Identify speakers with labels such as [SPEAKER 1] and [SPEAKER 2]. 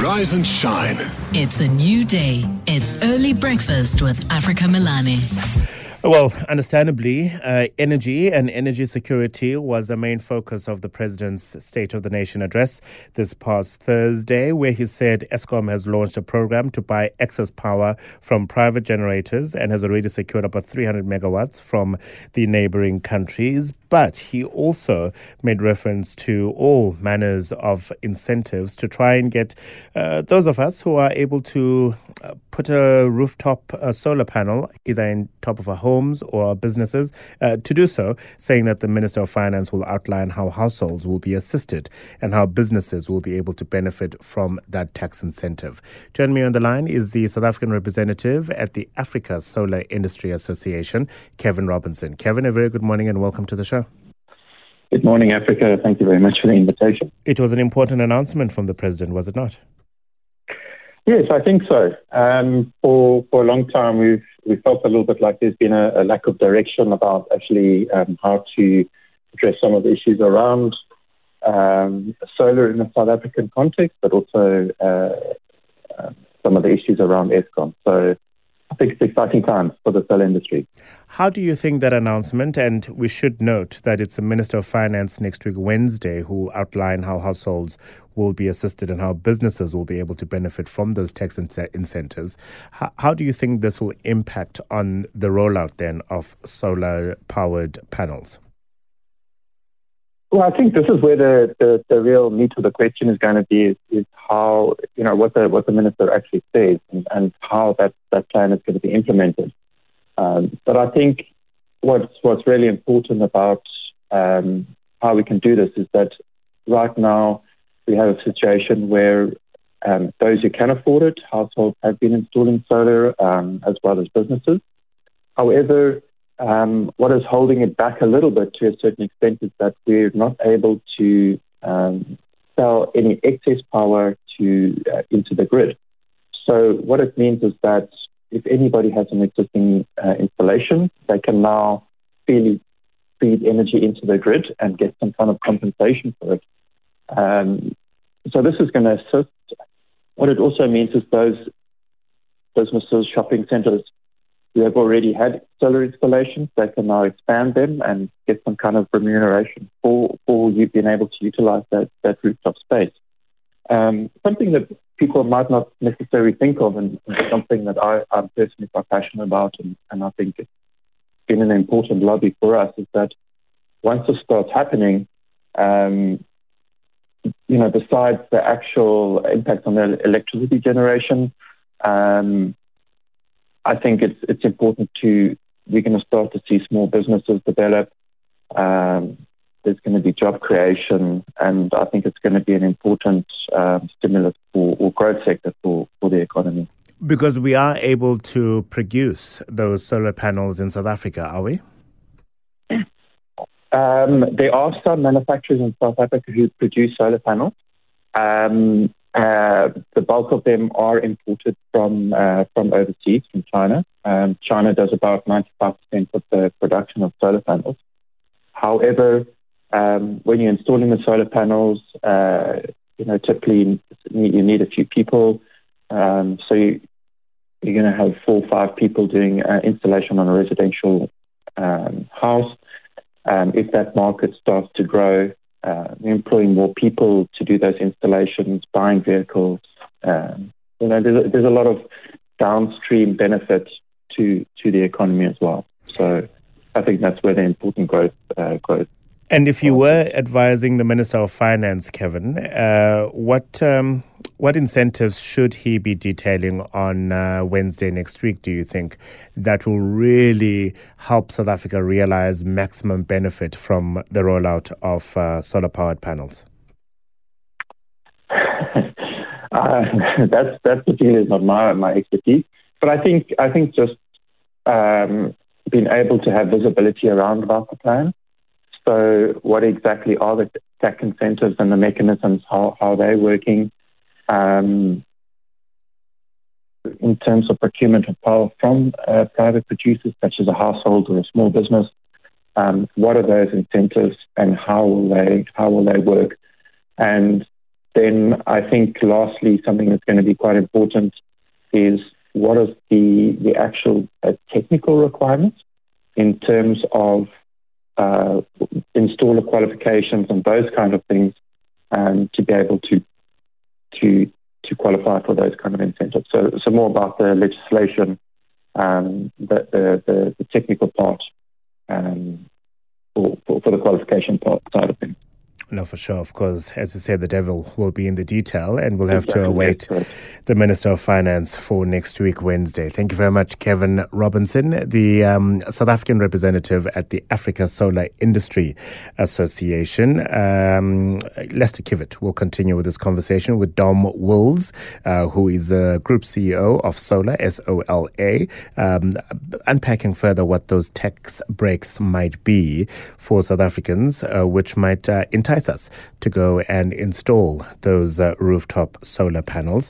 [SPEAKER 1] Rise and shine.
[SPEAKER 2] It's a new day. It's early breakfast with Africa Melane.
[SPEAKER 3] Well, understandably, uh, energy and energy security was the main focus of the President's State of the Nation address this past Thursday, where he said Eskom has launched a program to buy excess power from private generators and has already secured about 300 megawatts from the neighboring countries. But he also made reference to all manners of incentives to try and get uh, those of us who are able to uh, put a rooftop uh, solar panel either in top of our homes or businesses uh, to do so, saying that the Minister of Finance will outline how households will be assisted and how businesses will be able to benefit from that tax incentive. Joining me on the line is the South African representative at the Africa Solar Industry Association, Kevin Robinson. Kevin, a very good morning and welcome to the show.
[SPEAKER 4] Good morning, Africa. Thank you very much for the invitation.
[SPEAKER 3] It was an important announcement from the president, was it not?
[SPEAKER 4] Yes, I think so. Um, for for a long time, we've we felt a little bit like there's been a, a lack of direction about actually um, how to address some of the issues around um, solar in the South African context, but also uh, uh, some of the issues around Eskom. So It's exciting times for the solar industry.
[SPEAKER 3] How do you think that announcement, and we should note that it's the Minister of Finance next week, Wednesday, who will outline how households will be assisted and how businesses will be able to benefit from those tax incentives. How, how do you think this will impact on the rollout then of solar powered panels?
[SPEAKER 4] Well, I think this is where the, the, the, real meat of the question is going to be is, is, how, you know, what the, what the minister actually says and, and how that, that plan is going to be implemented. Um, but I think what's, what's really important about um, how we can do this is that right now we have a situation where um, those who can afford it, households have been installing solar um, as well as businesses. However, um, what is holding it back a little bit to a certain extent is that we're not able to um, sell any excess power to uh, into the grid. So what it means is that if anybody has an existing uh, installation, they can now freely feed energy into the grid and get some kind of compensation for it. Um, so this is going to assist. What it also means is those businesses, shopping centres, who have already had solar installations, they can now expand them and get some kind of remuneration for, for you being able to utilize that, that rooftop space. Um, something that people might not necessarily think of and, and something that I, am personally quite passionate about and, and I think it's been an important lobby for us is that once this starts happening, um, you know, besides the actual impact on the electricity generation, um, I think it's it's important to we're going to start to see small businesses develop. Um, there's going to be job creation, and I think it's going to be an important um, stimulus for or growth sector for, for the economy.
[SPEAKER 3] Because we are able to produce those solar panels in South Africa, are we?
[SPEAKER 4] Um, there are some manufacturers in South Africa who produce solar panels. Um, uh, the bulk of them are imported from uh, from overseas, from China. Um, China does about 95% of the production of solar panels. However, um, when you're installing the solar panels, uh, you know, typically you need a few people. Um, so you, are going to have four or five people doing uh, installation on a residential um, house. Um, if that market starts to grow, uh, employing more people to do those installations, buying vehicles. Um, you know, there's a, there's a lot of downstream benefits to to the economy as well. So I think that's where the important growth uh, growth.
[SPEAKER 3] And if you were advising the Minister of Finance, Kevin, uh, what um, what incentives should he be detailing on uh, Wednesday next week, do you think, that will really help South Africa realize maximum benefit from the rollout of uh, solar powered panels?
[SPEAKER 4] Uh, that's that's is not my my expertise, but I think I think just um, being able to have visibility around about the plan. So, what exactly are the tax incentives and the mechanisms? How how they're working? Um, in terms of procurement of power from uh, private producers, such as a household or a small business. Um, what are those incentives, and how will they how will they work? And then I think lastly, something that's going to be quite important is what is the, the actual uh, technical requirements in terms of uh, installer qualifications and those kind of things um, to be able to to to qualify for those kind of incentives. So, so more about the legislation, um, the, the, the, the technical part um, for, for, for the qualification part side of things.
[SPEAKER 3] No, for sure. Of course, as you said, the devil will be in the detail, and we'll have exactly. to await the Minister of Finance for next week, Wednesday. Thank you very much, Kevin Robinson, the um, South African representative at the Africa Solar Industry Association. Um, Lester Kiewit will continue with this conversation with Dom Wills, uh, who is the Group CEO of SOLA, S O L A, um, unpacking further what those tax breaks might be for South Africans, uh, which might uh, entice us to go and install those uh, rooftop solar panels.